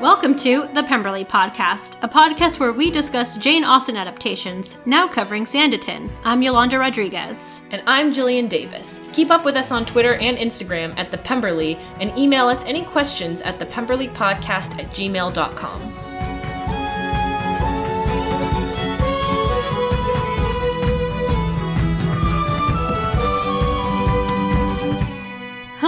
Welcome to the Pemberley Podcast, a podcast where we discuss Jane Austen adaptations, now covering Sanditon. I'm Yolanda Rodriguez. And I'm Jillian Davis. Keep up with us on Twitter and Instagram at The Pemberley and email us any questions at thepemberleypodcast at gmail.com.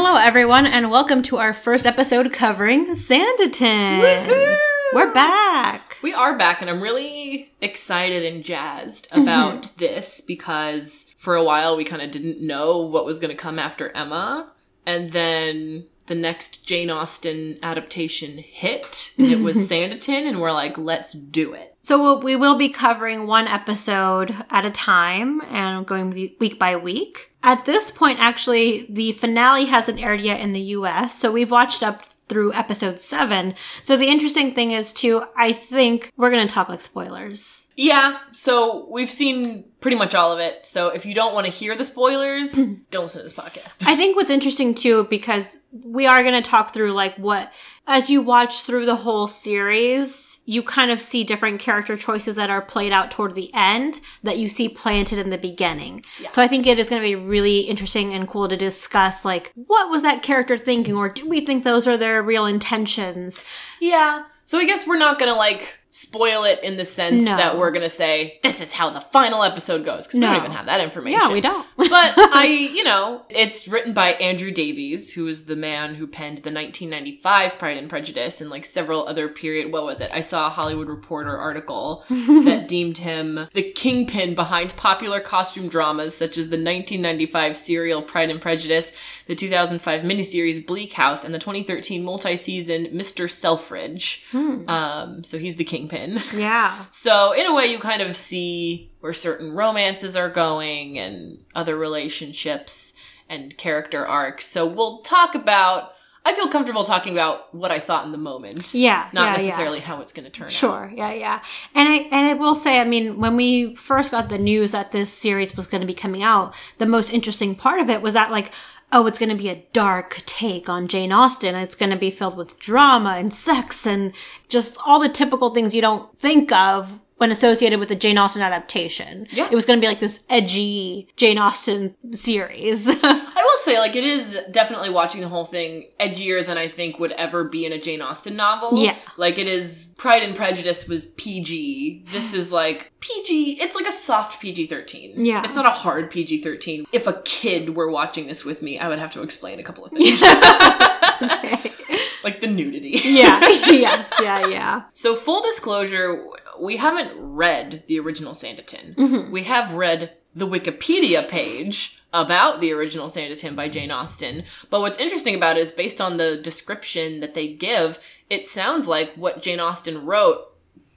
Hello, everyone, and welcome to our first episode covering Sanditon. Woohoo! We're back. We are back, and I'm really excited and jazzed mm-hmm. about this because for a while we kind of didn't know what was going to come after Emma. And then the next Jane Austen adaptation hit, and it was Sanditon, and we're like, let's do it. So we'll, we will be covering one episode at a time and going week by week. At this point, actually, the finale hasn't aired yet in the US, so we've watched up through episode seven. So the interesting thing is, too, I think we're going to talk like spoilers. Yeah, so we've seen pretty much all of it. So if you don't want to hear the spoilers, don't listen to this podcast. I think what's interesting too, because we are going to talk through like what, as you watch through the whole series, you kind of see different character choices that are played out toward the end that you see planted in the beginning. Yeah. So I think it is going to be really interesting and cool to discuss like, what was that character thinking? Or do we think those are their real intentions? Yeah. So I guess we're not gonna like spoil it in the sense No. that we're gonna say this is how the final episode goes because we don't even have that information. Yeah, we don't. But I, you know, it's written by Andrew Davies, who is the man who penned the 1995 Pride and Prejudice and like several other period. What was it? I saw a Hollywood Reporter article that deemed him the kingpin behind popular costume dramas such as the 1995 serial Pride and Prejudice, the 2005 miniseries Bleak House, and the 2013 multi-season Mr. Selfridge. Um, so he's the kingpin. yeah. So in a way, you kind of see where certain romances are going and other relationships and character arcs. So we'll talk about. I feel comfortable talking about what I thought in the moment. Yeah, not yeah, yeah. necessarily how it's going to turn out. Sure. Yeah, yeah. And I and I will say, I mean, when we first got the news that this series was going to be coming out, the most interesting part of it was that like oh, it's going to be a dark take on Jane Austen. It's going to be filled with drama and sex and just all the typical things you don't think of when associated with the Jane Austen adaptation. Yeah. It was going to be like this edgy Jane Austen series. I will say, like, it is definitely watching the whole thing edgier than I think would ever be in a Jane Austen novel. Yeah. Like, it is Pride and Prejudice was PG. This is like PG. It's like a soft PG 13. Yeah. It's not a hard PG 13. If a kid were watching this with me, I would have to explain a couple of things. like the nudity. yeah. yes. Yeah. Yeah. So, full disclosure, we haven't read the original Sanditon. Mm-hmm. We have read the Wikipedia page about the original Sanditon by Jane Austen. But what's interesting about it is based on the description that they give, it sounds like what Jane Austen wrote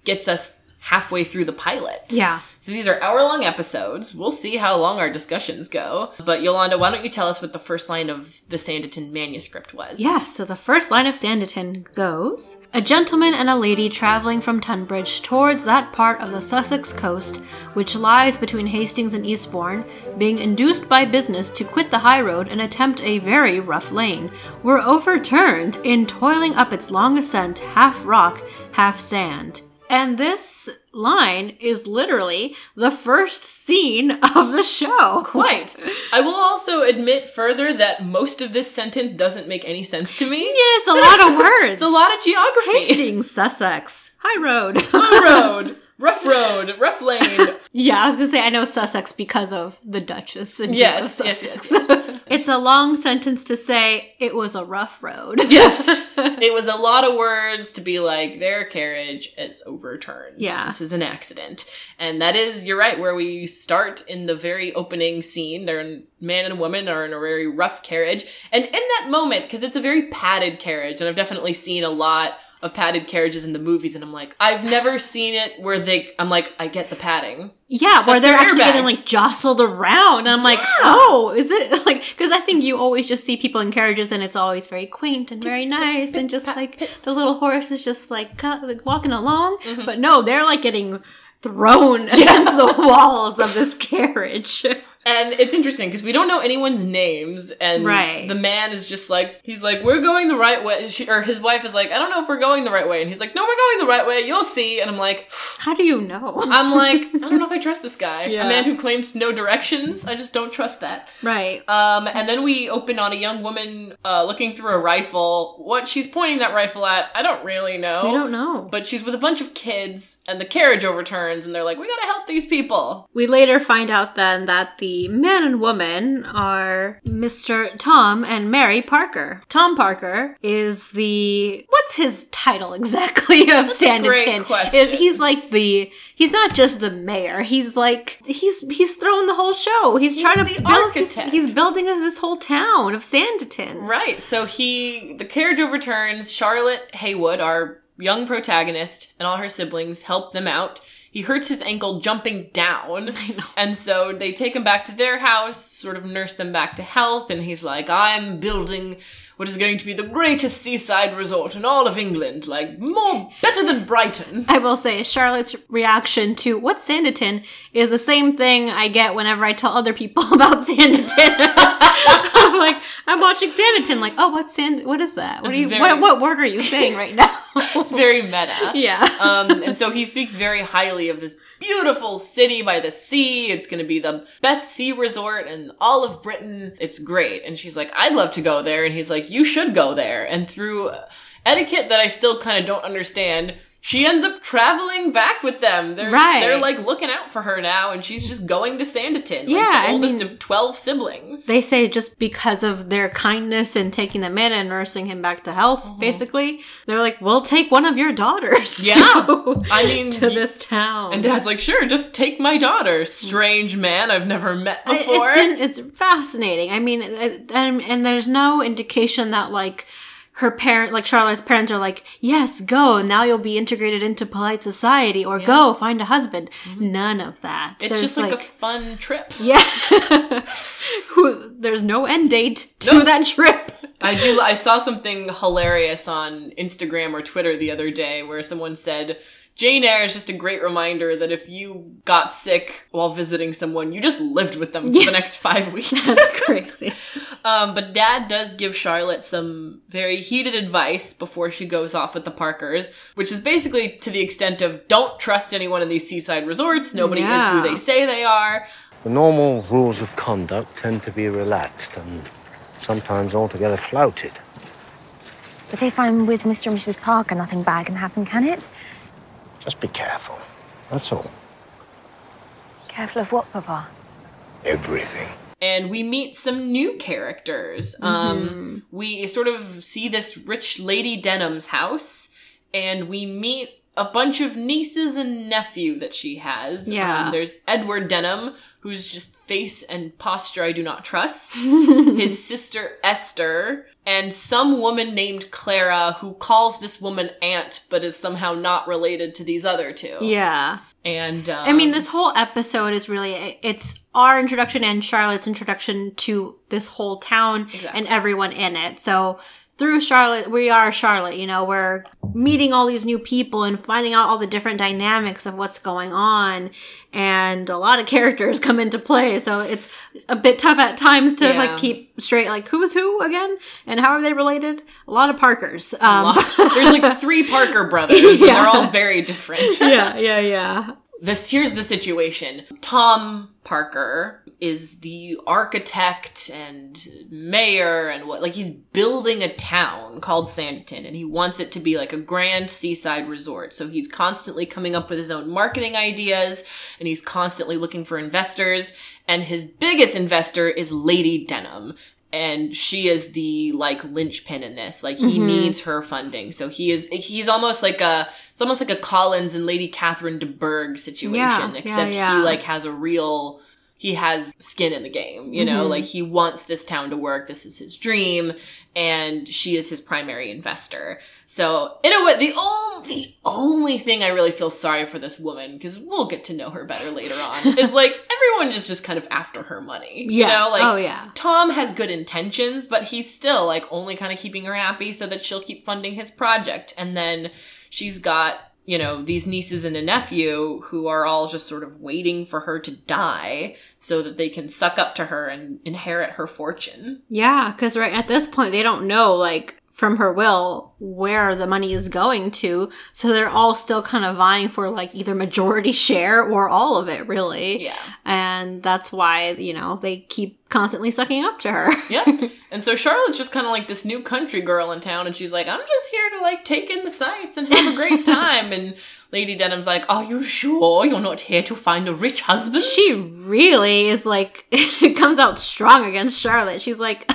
gets us halfway through the pilot. Yeah. So these are hour long episodes. We'll see how long our discussions go. But Yolanda, why don't you tell us what the first line of the Sanditon manuscript was? Yes, so the first line of Sanditon goes A gentleman and a lady traveling from Tunbridge towards that part of the Sussex coast which lies between Hastings and Eastbourne, being induced by business to quit the high road and attempt a very rough lane, were overturned in toiling up its long ascent, half rock, half sand. And this line is literally the first scene of the show. Quite. I will also admit further that most of this sentence doesn't make any sense to me. Yeah, it's a lot of words. It's a lot of geography. Hastings, Sussex, High Road. High road, rough road, rough lane. yeah, I was gonna say I know Sussex because of the Duchess and Yes, of yes, yes, yes. It's a long sentence to say it was a rough road. yes. It was a lot of words to be like, their carriage is overturned. Yeah. This is an accident. And that is, you're right, where we start in the very opening scene. They're in, man and woman are in a very rough carriage. And in that moment, because it's a very padded carriage, and I've definitely seen a lot of padded carriages in the movies, and I'm like, I've never seen it where they, I'm like, I get the padding. Yeah, where That's they're actually getting like jostled around. And I'm like, oh, is it like, because I think you always just see people in carriages and it's always very quaint and very nice and just like the little horse is just like, cut, like walking along. Mm-hmm. But no, they're like getting thrown against the walls of this carriage. And it's interesting because we don't know anyone's names, and Right. the man is just like he's like we're going the right way, she, or his wife is like I don't know if we're going the right way, and he's like no we're going the right way, you'll see, and I'm like How do you know? I'm like I don't know if I trust this guy, Yeah. a man who claims no directions, I just don't trust that. right. Um, and then we open on a young woman uh, looking through a rifle. What she's pointing that rifle at, I don't really know. We don't know. But she's with a bunch of kids, and the carriage overturns, and they're like, "We gotta help these people." We later find out then that the man and woman are Mr. Tom and Mary Parker. Tom Parker is the what's his title exactly of That's Sanditon? question. He's like the he's not just the mayor. He's like he's he's throwing the whole show. He's, He's trying to the build he's, architect. he's building this whole town of Sanditon. Right. So he, the carriage overturns. Charlotte Heywood, our young protagonist, and all her siblings help them out. He hurts his ankle jumping down. And so they take him back to their house, sort of nurse them back to health, and he's like, I'm building what is going to be the greatest seaside resort in all of England, like more better than Brighton. I will say Charlotte's reaction to what's Sanditon is the same thing I get whenever I tell other people about Sanditon. I'm like, I'm watching Sanditon, like, oh, what's Sand? What is that? What It's are you? very- What, what word are you saying right now? It's very meta. yeah. um, and so he speaks very highly of this beautiful city by the sea. It's going to be the best sea resort in all of Britain. It's great. And she's like, I'd love to go there. And he's like, you should go there. And through etiquette that I still kind of don't understand, she ends up traveling back with them. They're Right. they're like looking out for her now, and she's just going to Sanditon. like, Yeah, the I oldest mean- of twelve siblings. They say just because of their kindness and taking them in and nursing him back to health, mm-hmm. basically, they're like, we'll take one of your daughters. Yeah. to- I mean, to this town. and Dad's like, sure, just take my daughter. Strange man I've never met before. It's, it's fascinating. I mean, and, and there's no indication that like her parent, like Charlotte's parents, are like, "Yes, go. Now you'll be integrated into polite society," or "Go find a husband." Mm-hmm. None of that. it's There's, just like, a fun trip. yeah. There's no end date to No. that trip. I do. I saw something hilarious on Instagram or Twitter the other day where someone said. Jane Eyre is just a great reminder that if you got sick while visiting someone, you just lived with them for Yeah. the next five weeks. That's crazy. um, but Dad does give Charlotte some very heated advice before she goes off with the Parkers, which is basically to the extent of don't trust anyone in these seaside resorts. Nobody is who they say they are. The normal rules of conduct tend to be relaxed and sometimes altogether flouted. But if I'm with Mr. and Mrs. Parker, nothing bad can happen, can it? Just be careful. That's all. Careful of what, Papa? Everything. and we meet some new characters. Um, we sort of see this rich lady Denham's house, and we meet a bunch of nieces and nephew that she has. Yeah. Um, there's Edward Denham, who's just face and posture I do not trust. His sister Esther, and some woman named Clara who calls this woman aunt, but is somehow not related to these other two. Yeah. And um, I mean, this whole episode is really it's our introduction and Charlotte's introduction to this whole town Exactly. and everyone in it. So through Charlotte, we are Charlotte. You know, we're meeting all these new people and finding out all the different dynamics of what's going on, and a lot of characters come into play. So it's a bit tough at times to Yeah. like keep straight, like who's who again and how are they related? A lot of Parkers. Um, lot- there's like three Parker brothers, and Yeah. they're all very different. yeah, yeah, yeah. This here's the situation. Tom Parker is the architect and mayor and what like he's building a town called Sanditon and he wants it to be like a grand seaside resort. So he's constantly coming up with his own marketing ideas and he's constantly looking for investors and his biggest investor is Lady Denham and she is the like linchpin in this. Like he Mhm. needs her funding. So he is he's almost like a it's almost like a Collins and Lady Catherine de Bourgh situation, Yeah, yeah, except yeah. he like has a real he has skin in the game, you know, Mhm. like he wants this town to work. This is his dream, and she is his primary investor. So, in a way, the only the only thing I really feel sorry for this woman because we'll get to know her better later on is like everyone is just kind of after her money. Yeah. You know, like oh yeah. Tom has good intentions, but he's still like only kind of keeping her happy so that she'll keep funding his project. And then she's got you know, these nieces and a nephew who are all just sort of waiting for her to die so that they can suck up to her and inherit her fortune. Yeah, because right at this point, they don't know, like, from her will where the money is going to. So they're all still kind of vying for, like, either majority share or all of it, really. Yeah. And that's why, you know, they keep constantly sucking up to her. yeah. and so Charlotte's just kind of like this new country girl in town, and she's like, I'm just here to like take in the sights and have a great time. and Lady Denham's like, Are you sure you're not here to find a rich husband? she really is like, it comes out strong against Charlotte. She's like,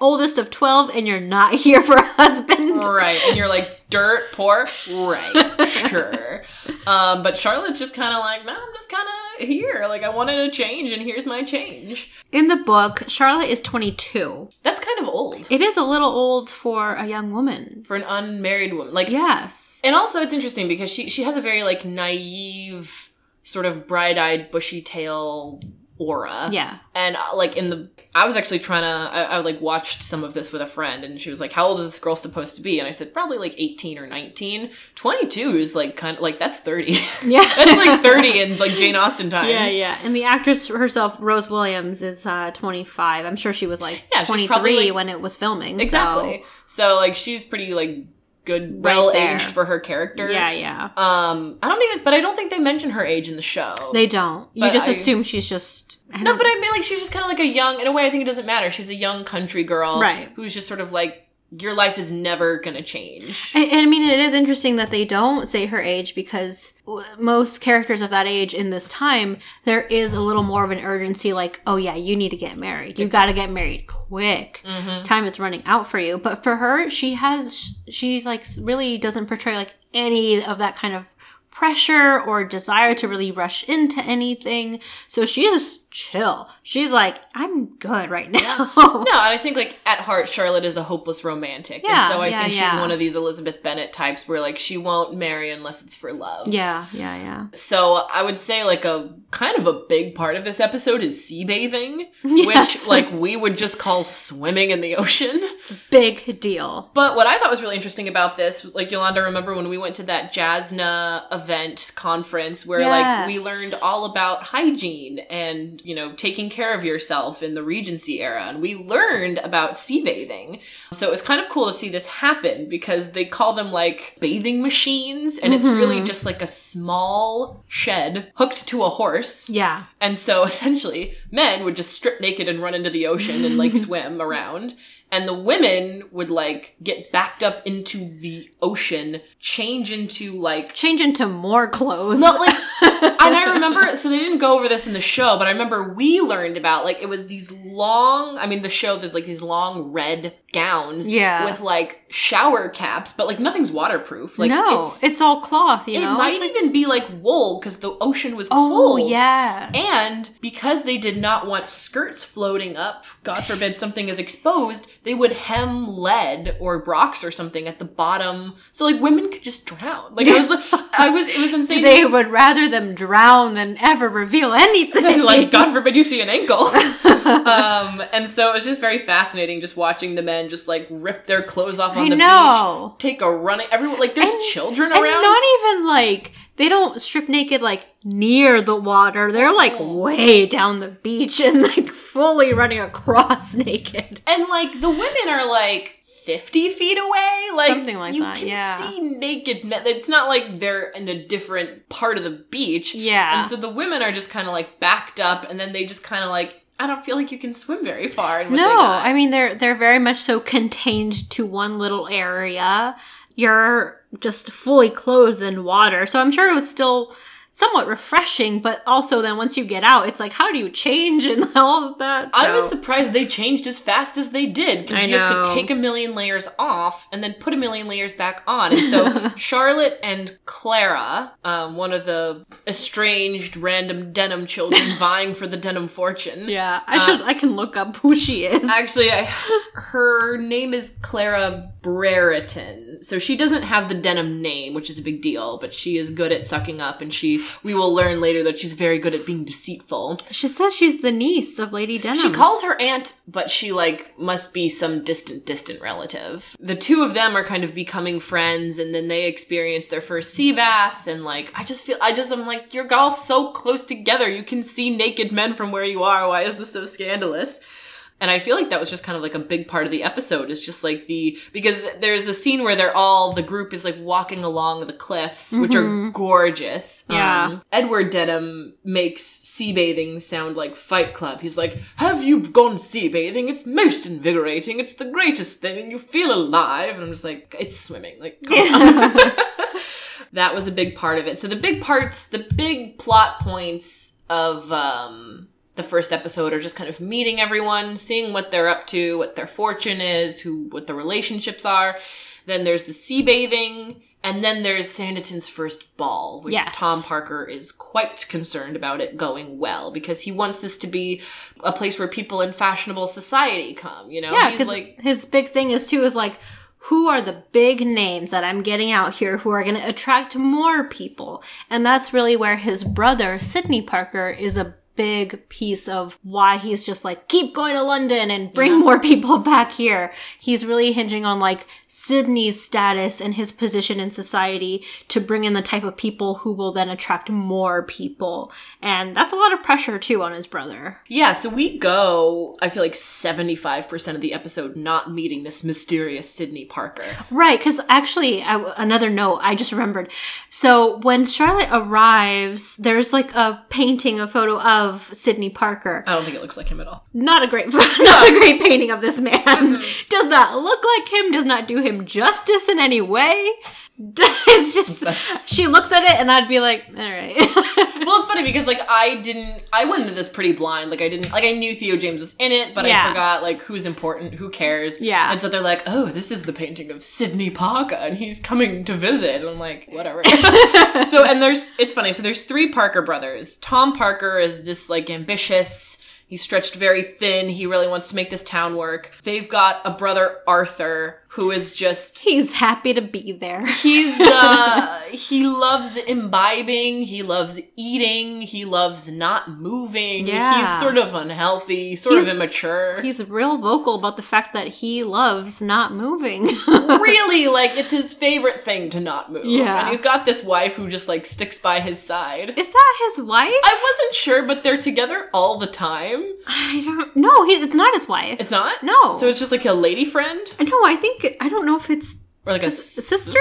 oldest of 12, and you're not here for a husband. Right. And you're like, dirt, poor? Right. Sure. Um, but Charlotte's just kind of like, no, I'm just kind of here. Like, I wanted a change, and here's my change. In the book, Charlotte is 22. That's kind of old It is a little old for a young woman. for an unmarried woman. Like, Yes. And also, it's interesting because she she has a very like naive, sort of bright eyed, bushy tail aura. Yeah. And uh, like in the, I was actually trying to, I, I like watched some of this with a friend, and she was like, "How old is this girl supposed to be?" And I said, "Probably like eighteen or 19. 22 is like kind of like that's thirty. Yeah. that's like thirty in like Jane Austen times. Yeah, yeah. And the actress herself, Rose Williams, is uh, 25. I'm sure she was like Yeah, she's 23 probably, like- when it was filming. so- exactly. So like she's pretty like good, Right well there. aged for her character. Yeah, yeah. Um, I don't even, but I don't think they mention her age in the show. They don't. You But just I- assume she's just. No, but I mean, like, she's just kind of like a young. In a way, I think it doesn't matter. She's a young country girl, Right. Who's just sort of like, your life is never gonna change. And, and I mean, it is interesting that they don't say her age because most characters of that age in this time, there is a little more of an urgency like, oh yeah, you need to get married. You got to get married quick. Mm-hmm. Time is running out for you. But for her, she has, she like really doesn't portray like any of that kind of pressure or desire to really rush into anything. So she is chill. She's like, I'm good right now. No, and I think like at heart, Charlotte is a hopeless romantic, Yeah, and so I yeah, think she's one of these Elizabeth Bennet types where like she won't marry unless it's for love. yeah, yeah, yeah. So I would say like a kind of a big part of this episode is sea bathing, Yes. which like we would just call swimming in the ocean. Big deal. But what I thought was really interesting about this, like Yolanda, remember when we went to that JASNA event conference where like we learned all about hygiene and, you know, taking care of yourself in the Regency era. And we learned about sea bathing. So it was kind of cool to see this happen because they call them like bathing machines and it's mm-hmm. really just like a small shed hooked to a horse. Yeah. And so essentially, men would just strip naked and run into the ocean and like swim around. And the women would like get backed up into the ocean, change into like change into more clothes. not like and I remember so they didn't go over this in the show, but I remember we learned about like it was these long I mean the show there's like these long red gowns Yeah. with like shower caps, but like nothing's waterproof. Like no, it's, it's, all cloth. You it know, might like- even be like wool because the ocean was oh cold. Oh yeah. And because they did not want skirts floating up, God forbid something is exposed, they would hem lead or rocks or something at the bottom, so like women could just drown. Like I was, I was, it was insane. They would rather them drown than ever reveal anything. like God forbid you see an ankle. um, and so it was just very fascinating just watching the men just like rip their clothes off on I the know. beach, take a running. Everyone like there's And- children and around. not even like they don't strip naked like near the water. They're like way down the beach and like fully running across naked. And like the women are like 50 feet away. Like Something like you that, can yeah. see naked men. It's not like they're in a different part of the beach. Yeah. And so the women are just kind of like backed up and then they just kind of like, I don't feel like you can swim very far. In what they No. I mean they're they're very much so contained to one little area. You're just fully clothed in water. So I'm sure it was still somewhat refreshing, but also then once you get out, it's like how do you change and all of that? I was surprised they changed as fast as they did because you have to take a million layers off and then put a million layers back on. And so Charlotte and Clara, um, one of the estranged random Denham children vying for the Denham fortune. Yeah, I should I can look up who she is. Actually, I, her name is Clara Brereton. So she doesn't have the Denham name, which is a big deal, but she is good at sucking up and she we will learn later that she's very good at being deceitful. She says she's the niece of Lady Denham. She calls her aunt, but she like must be some distant, distant relative. The two of them are kind of becoming friends, and then they experience their first sea bath, and like I just feel I just I'm like you're all so close together. You can see naked men from where you are. Why is this so scandalous? And I feel like that was just kind of like a big part of the episode. Is just like the because there's a scene where they're all the group is like walking along the cliffs, which are gorgeous. Yeah. Um, Edward Denham makes sea bathing sound like Fight Club. He's like, "Have you gone sea bathing? It's most invigorating. It's the greatest thing, you feel alive." And I'm just like, "It's swimming." Like, come on. that was a big part of it. So the big parts, the big plot points of um, the first episode are just kind of meeting everyone, seeing what they're up to, what their fortune is, who what the relationships are. Then there's the sea bathing, and then there's Sanditon's first ball, which Yes. Tom Parker is quite concerned about it going well because he wants this to be a place where people in fashionable society come. You know, Yeah, he's like his big thing is too is like, who are the big names that I'm getting out here who are going to attract more people? And that's really where his brother, Sidney Parker, is a big piece of why he's just like, keep going to London and bring more people back here. He's really hinging on like Sidney's status and his position in society to bring in the type of people who will then attract more people. And that's a lot of pressure too on his brother. Yeah, so we go, I feel like 75% of the episode not meeting this mysterious Sidney Parker. Right, because actually, I, another note I just remembered. So when Charlotte arrives, there's like a painting, a photo of Sidney Parker. I don't think it looks like him at all. Not a great, not a great painting of this man. Does not look like him. Does not do him justice in any way. It's just she looks at it, and I'd be like, all right. Well, it's funny because like I didn't, I went into this pretty blind. Like I didn't, like I knew Theo James was in it, but I forgot like who's important, who cares. Yeah. And so they're like, oh, this is the painting of Sidney Parker, and he's coming to visit. And I'm like, whatever. so and there's, it's funny. So there's three Parker brothers. Tom Parker is this like ambitious. He's stretched very thin. He really wants to make this town work. They've got a brother Arthur who is just He's happy to be there. He's uh he loves imbibing, he loves eating, he loves not moving. Yeah. He's sort of unhealthy, sort of immature. He's real vocal about the fact that he loves not moving. really like it's his favorite thing to not move. Yeah. And he's got this wife who just like sticks by his side. Is that his wife? I wasn't sure, but they're together all the time. I don't. No, he, it's not his wife. It's not? No. So it's just like a lady friend? no, I think I don't know if it's Or like a His s- sister?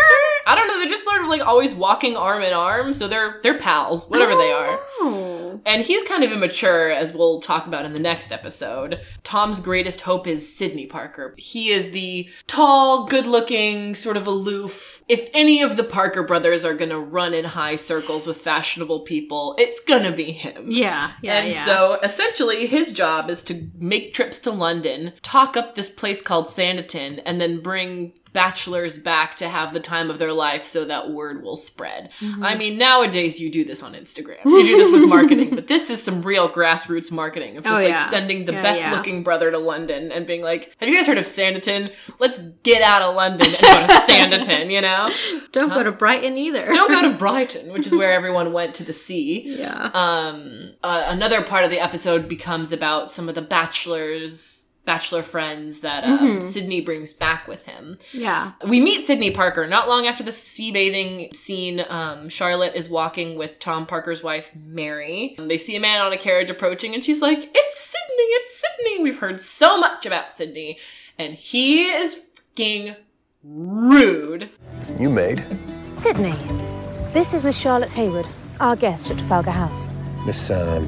I don't know, they're just sort of like always walking arm in arm, so they're they're pals, whatever they are. Oh. And he's kind of immature, as we'll talk about in the next episode. Tom's greatest hope is Sidney Parker. He is the tall, good looking, sort of aloof. If any of the Parker brothers are gonna run in high circles with fashionable people, it's gonna be him. Yeah, yeah, and yeah. so essentially his job is to make trips to London, talk up this place called Sanditon, and then bring bachelors back to have the time of their life so that word will spread. Mm-hmm. I mean, nowadays you do this on Instagram. You do this with marketing, but this is some real grassroots marketing of just Oh, like yeah. sending the Yeah, best yeah. looking brother to London and being like, "Have you guys heard of Sanditon? Let's get out of London and go to Sanditon, you know? don't go to Brighton either. Don't go to Brighton, which is where everyone went to the sea." yeah. um uh, another part of the episode becomes about some of the bachelors bachelor friends that um, Mm-hmm. sidney brings back with him yeah. we meet sidney parker not long after the sea bathing scene um, charlotte is walking with tom parker's wife mary they see a man on a carriage approaching and she's like it's sidney it's sidney we've heard so much about sidney and he is fucking rude You made. Sidney, this is Miss Charlotte Hayward, our guest at Trafalgar House. Miss um,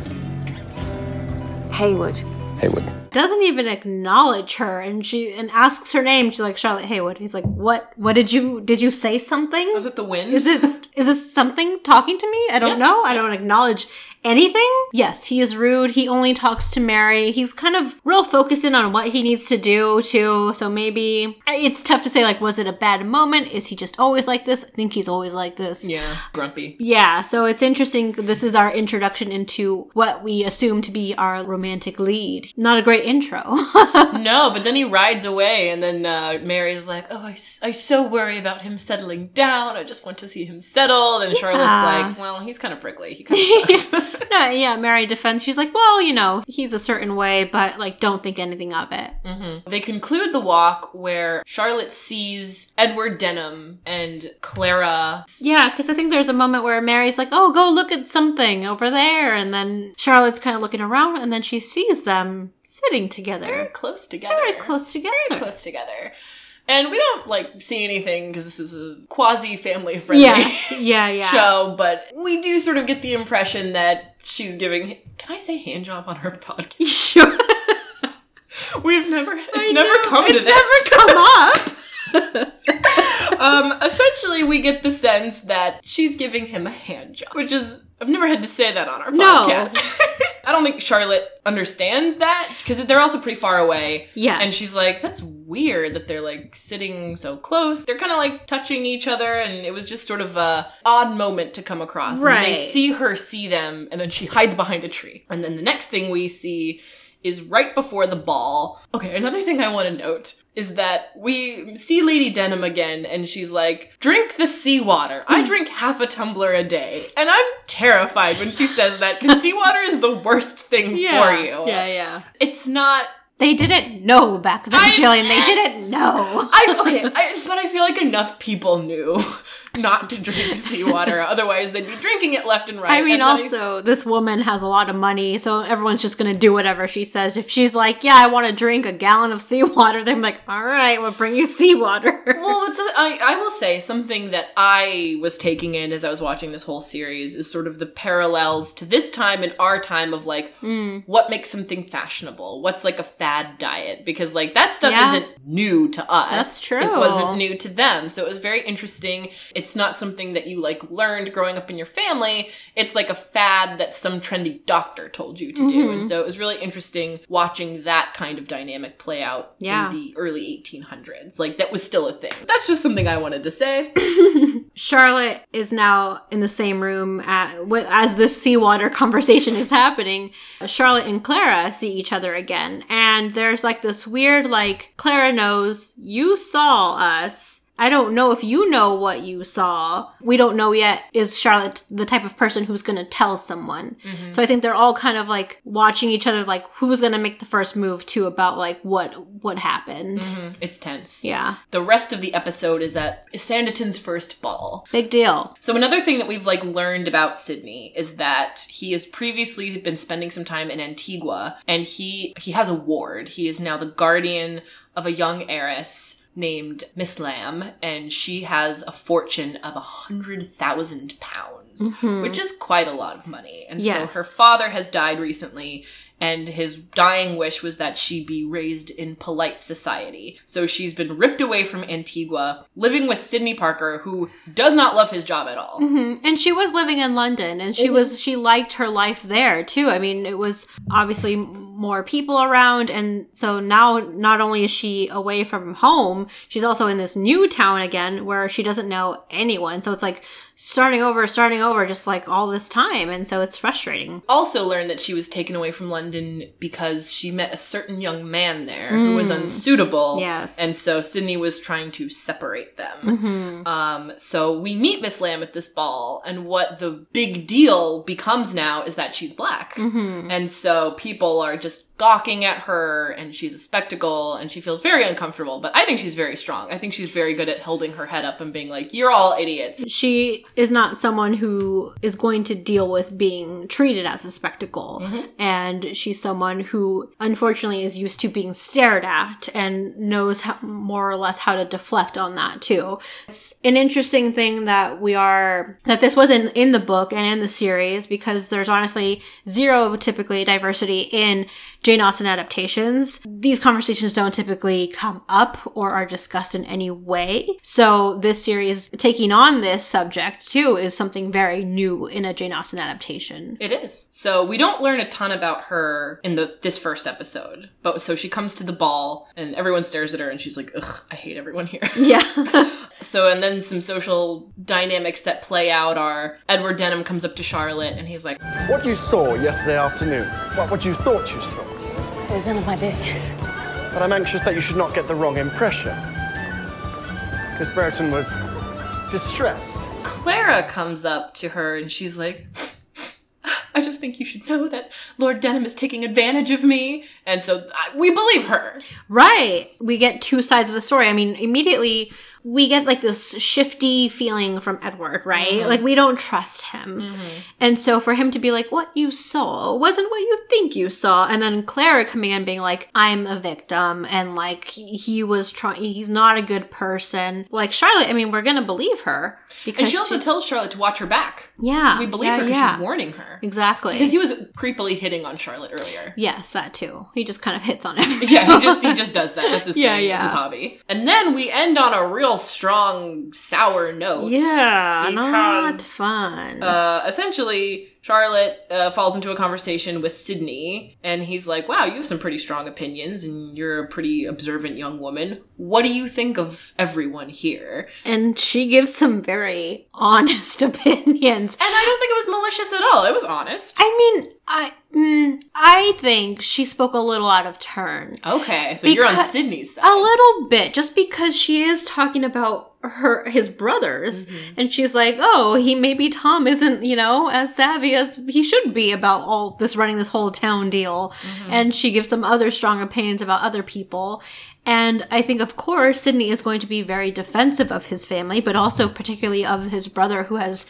Hayward. Heywood. Doesn't even acknowledge her, and she and asks her name. She's like Charlotte Heywood. He's like, "What? What did you? Did you say something? was it the wind Is it? Is this something talking to me? I don't Yeah. know. I don't acknowledge anything. Yes, he is rude. He only talks to Mary. He's kind of real focused in on what he needs to do too. So maybe it's tough to say like was it a bad moment? Is he just always like this? I think he's always like this. Yeah, grumpy. Yeah, so it's interesting. This is our introduction into what we assume to be our romantic lead. Not a great intro. no, but then he rides away, and then uh, Mary's like, "Oh, I, I so worry about him settling down. I just want to see him settled." And Charlotte's like, "Well, he's kind of prickly. He kind of sucks." no, yeah, Mary defends. She's like, well, you know, he's a certain way, but like, don't think anything of it. Mm-hmm. They conclude the walk where Charlotte sees Edward Denham and Clara. Yeah, because I think there's a moment where Mary's like, oh, go look at something over there. And then Charlotte's kind of looking around and then she sees them sitting together. Very close together. Very close together. Very close together. And we don't like see anything because this is a quasi family friendly Yes. Yeah, yeah. show, but we do sort of get the impression that she's giving. Him. Can I say hand job on her podcast? Sure. We've never. It's I never know, come to it's this. never come up. um, essentially, we get the sense that she's giving him a hand job, which is I've never had to say that on our No. I don't think Charlotte understands that because they're also pretty far away. Yeah. And she's like, that's weird that they're like sitting so close. They're kind of like touching each other, and it was just sort of a odd moment to come across. And Right. they see her see them, and then she hides behind a tree. And then the next thing we see is right before the ball. Okay, another thing I want to note is that we see Lady Denham again, and she's like, drink the seawater. I mm. drink half a tumbler a day. And I'm terrified when she says that, because seawater is the worst thing yeah. for you. Yeah, yeah. It's not They didn't know back then, I Jillian. They didn't know. I okay, I, but I feel like enough people knew not to drink seawater. Otherwise, they'd be drinking it left and right. I mean, also, this woman has a lot of money, so everyone's just gonna do whatever she says. If she's like, "Yeah, I want to drink a gallon of seawater," they're like, "All right, we'll bring you seawater." well, it's a, I, I will say something that I was taking in as I was watching this whole series is sort of the parallels to this time and our time of like Hmm. what makes something fashionable, what's like a fad diet, because like that stuff Yeah. isn't new to us. That's true. It wasn't new to them, so it was very interesting. It's not something that you like learned growing up in your family. It's like a fad that some trendy doctor told you to do, Mm-hmm. and so it was really interesting watching that kind of dynamic play out Yeah. in the early 1800s. Like that was still a thing. That's just something I wanted to say. Charlotte is now in the same room at, as this seawater conversation is happening. Charlotte and Clara see each other again, and there's like this weird, like, Clara knows you saw us. I don't know if you know what you saw. We don't know yet. Is Charlotte the type of person who's going to tell someone? Mm-hmm. So I think they're all kind of like watching each other, like who's going to make the first move too about like what what happened. Mm-hmm. It's tense. Yeah, The rest of the episode is at Sanditon's first ball. big deal. So another thing that we've like learned about Sidney is that he has previously been spending some time in Antigua and he he has a ward. He is now the guardian of a young heiress named Miss Lamb and she has a fortune of a hundred thousand pounds, which is quite a lot of money. And Yes. so her father has died recently and his dying wish was that she be raised in polite society. So she's been ripped away from Antigua, living with Sidney Parker, who does not love his job at all. Mhm. And she was living in London and she was she liked her life there too. I mean, it was obviously more people around and so now not only is she away from home, she's also in this new town again where she doesn't know anyone. So it's like starting over, starting over just like all this time and so it's frustrating. Also learned that she was taken away from London because she met a certain young man there who was mm. unsuitable. Yes. And so Sidney was trying to separate them. Mm-hmm. Um, so we meet Miss Lamb at this ball, and what the big deal becomes now is that she's black. Mm-hmm. And so people are just gawking at her, and she's a spectacle, and she feels very uncomfortable. But I think she's very strong. I think she's very good at holding her head up and being like, You're all idiots. she is not someone who is going to deal with being treated as a spectacle. Mm-hmm. And she's someone who, unfortunately, is used to being stared at and knows how, more or less how to deflect on that too. It's an interesting thing that we are, that this wasn't in the book and in the series because there's honestly zero typically diversity in Jane Austen adaptations, these conversations don't typically come up or are discussed in any way. So this series taking on this subject too is something very new in a Jane Austen adaptation. It is. So we don't learn a ton about her in the this first episode. But so she comes to the ball and everyone stares at her and she's like, Ugh, I hate everyone here. Yeah. So, and then some social dynamics that play out are Edward Denham comes up to Charlotte and he's like, What you saw yesterday afternoon, what, what you thought you saw, It was none of my business. but I'm anxious that you should not get the wrong impression. Miss Brereton was distressed. Clara comes up to her and she's like, I just think you should know that Lord Denham is taking advantage of me. And so I, we believe her. Right. We get two sides of the story. I mean, immediately we get like this shifty feeling from Edward, right? Mm-hmm. Like we don't trust him. Mm-hmm. And so for him to be like, what you saw wasn't what you think you saw. And then Clara coming in being like, I'm a victim and like he was trying, he's not a good person. Like Charlotte, I mean, we're going to believe her because And she also tells Charlotte to watch her back. yeah, We believe yeah, her because yeah. she's warning her. Exactly. Because he was creepily hitting on Charlotte earlier. yes, that too. He just kind of hits on everyone. Yeah, he just he just does that. That's his Yeah, thing. yeah. It's his hobby. And then we end on a real strong sour notes. yeah, not fun. Uh, essentially, Charlotte uh, falls into a conversation with Sidney, and he's like, "Wow, you have some pretty strong opinions, and you're a pretty observant young woman. What do you think of everyone here?" and she gives some very honest opinions. And I don't think it was malicious at all. It was honest. I mean, I mm, I think she spoke a little out of turn. Okay, so you're on Sidney's side. A little bit, just because she is talking about her his brothers, and she's like, "Oh, he maybe Tom isn't, you know, as savvy as he should be about all this running this whole town deal." And she gives some other strong opinions about other people. And I think, of course, Sydney is going to be very defensive of his family, but also particularly of his brother, who has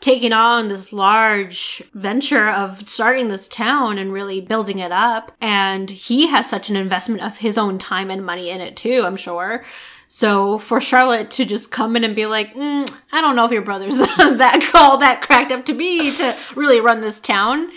taken on this large venture of starting this town and really building it up. And he has such an investment of his own time and money in it too, I'm sure. So for Charlotte to just come in and be like, mm, I don't know if your brother's that all that cracked up to be to really run this town,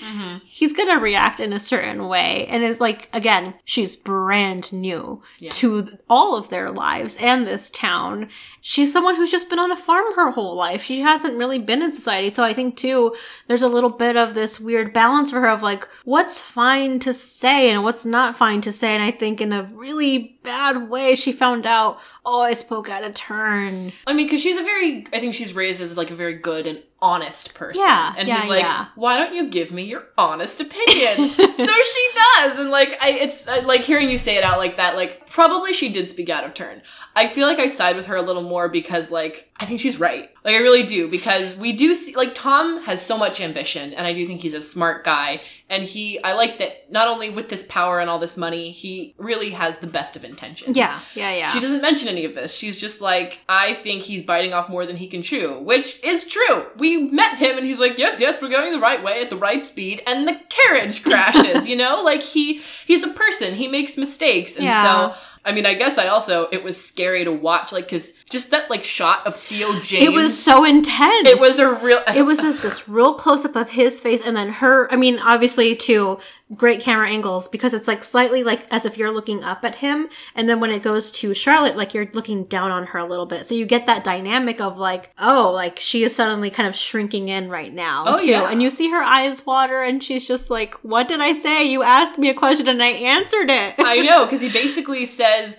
he's gonna react in a certain way. And it's like, again, she's brand new to all of their lives and this town. She's someone who's just been on a farm her whole life. She hasn't really been in society. So I think too, there's a little bit of this weird balance for her of like, what's fine to say and what's not fine to say. And I think in a really bad way, she found out, oh, I spoke out of turn. I mean, because she's a very, I think she's raised as like a very good and honest person. Yeah, and yeah, he's like, yeah. why don't you give me your honest opinion? so she does, and like, I, it's I, like hearing you say it out like that. Like, probably she did speak out of turn. I feel like I side with her a little more because, like, I think she's right. Like, I really do because we do see, like, Tom has so much ambition, and I do think he's a smart guy. And he, I like that not only with this power and all this money, he really has the best of intentions. Yeah, yeah, yeah. She doesn't mention any of this. She's just like, I think he's biting off more than he can chew, which is true. We met him and he's like, yes, yes, we're going the right way at the right speed, and the carriage crashes, you know? Like he he's a person. He makes mistakes. And Yeah. so I mean, I guess I also it was scary to watch, like, cause just that like shot of Theo James. it was so intense. It was a real. it was like this real close up of his face and then her. I mean, obviously, too, great camera angles because it's like slightly like as if you're looking up at him. And then when it goes to Charlotte, like you're looking down on her a little bit. So you get that dynamic of like, oh, like she is suddenly kind of shrinking in right now. Oh, too. yeah. And you see her eyes water and she's just like, what did I say? You asked me a question and I answered it. I know, because he basically says,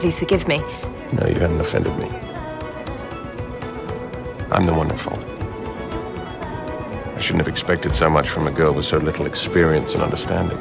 Please forgive me. No, you hadn't offended me. I'm the one at fault. I shouldn't have expected so much from a girl with so little experience and understanding.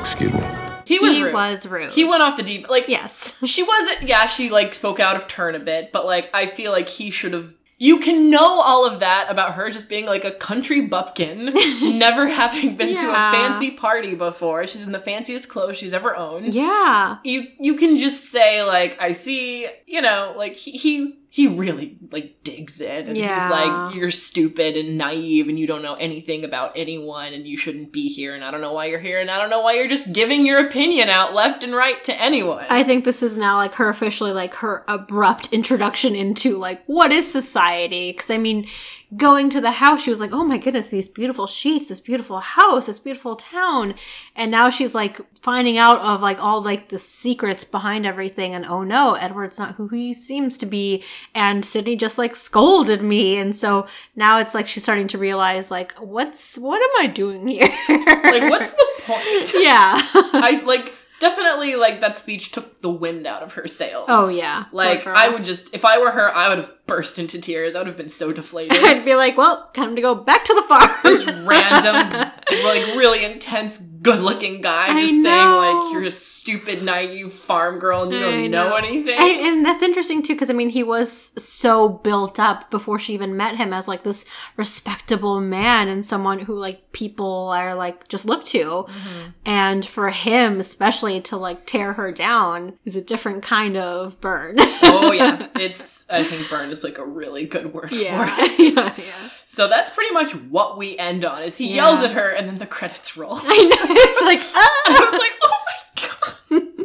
Excuse me. he was He rude. was rude. He went off the deep. Like, yes. she wasn't yeah she like spoke out of turn a bit but like i feel like he should have you can know all of that about her just being like a country bumpkin never having been to a fancy party before. She's in the fanciest clothes she's ever owned. Yeah. you you can just say like i see you know like he he, he really like digs in and Yeah. he's like you're stupid and naive and you don't know anything about anyone and you shouldn't be here and I don't know why you're here and I don't know why you're just giving your opinion out left and right to anyone. I think this is now like her officially like her abrupt introduction into like what is society because I mean going to the house she was like oh my goodness these beautiful sheets this beautiful house this beautiful town and now she's like finding out of like all like the secrets behind everything and oh no Edward's not who he seems to be and Sidney just like scolded me and so now it's like she's starting to realize like what's what am I doing here like what's the point? yeah I like definitely like that speech took the wind out of her sails. Oh, yeah. Like. I would just if I were her, I would have burst into tears. I would have been so deflated. I'd be like well time to go back to the farm this random, like really intense, good-looking guy I just saying like you're a stupid, naive farm girl and you I don't know, know. anything. And, and that's interesting too, because I mean, he was so built up before she even met him as like this respectable man and someone who like people are like just look to. Mm-hmm. And for him, especially to like tear her down, is a different kind of burn. oh yeah, it's. I think burn is like a really good word yeah, for it. yeah, yeah. So that's pretty much what we end on. Is he Yeah. yells at her and then the credits roll. I know it's like ah, I was like, oh my god.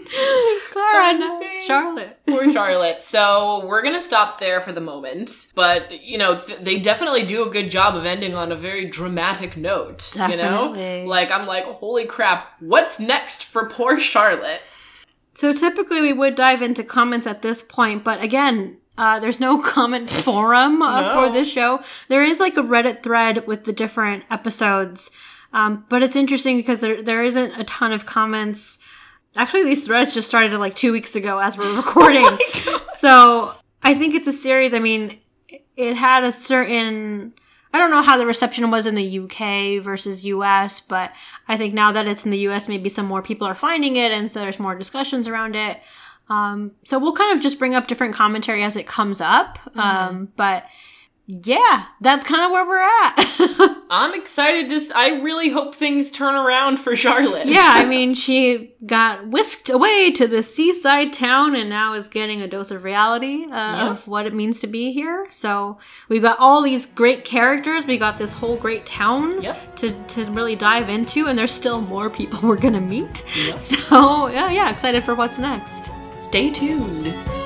Clara, no. Charlotte. Poor Charlotte. So we're gonna stop there for the moment, but you know th- they definitely do a good job of ending on a very dramatic note. You Definitely. know, like I'm like, holy crap, what's next for poor Charlotte? So typically we would dive into comments at this point, but again, uh, there's no comment forum uh, No. for this show. There is like a Reddit thread with the different episodes, um, but it's interesting because there there isn't a ton of comments. Actually, these threads just started like two weeks ago as we're recording. so I think it's a series. I mean, it had a certain. I don't know how the reception was in the UK versus US, but I think now that it's in the US, maybe some more people are finding it, and so there's more discussions around it. Um, so we'll kind of just bring up different commentary as it comes up. Um, but yeah, that's kind of where we're at. I'm excited to. S- I really hope things turn around for Charlotte. yeah, I mean, she got whisked away to the seaside town and now is getting a dose of reality uh, of what it means to be here. So we've got all these great characters. We got this whole great town Yep. to, to really dive into, and there's still more people we're gonna meet. So yeah, yeah, excited for what's next. Stay tuned.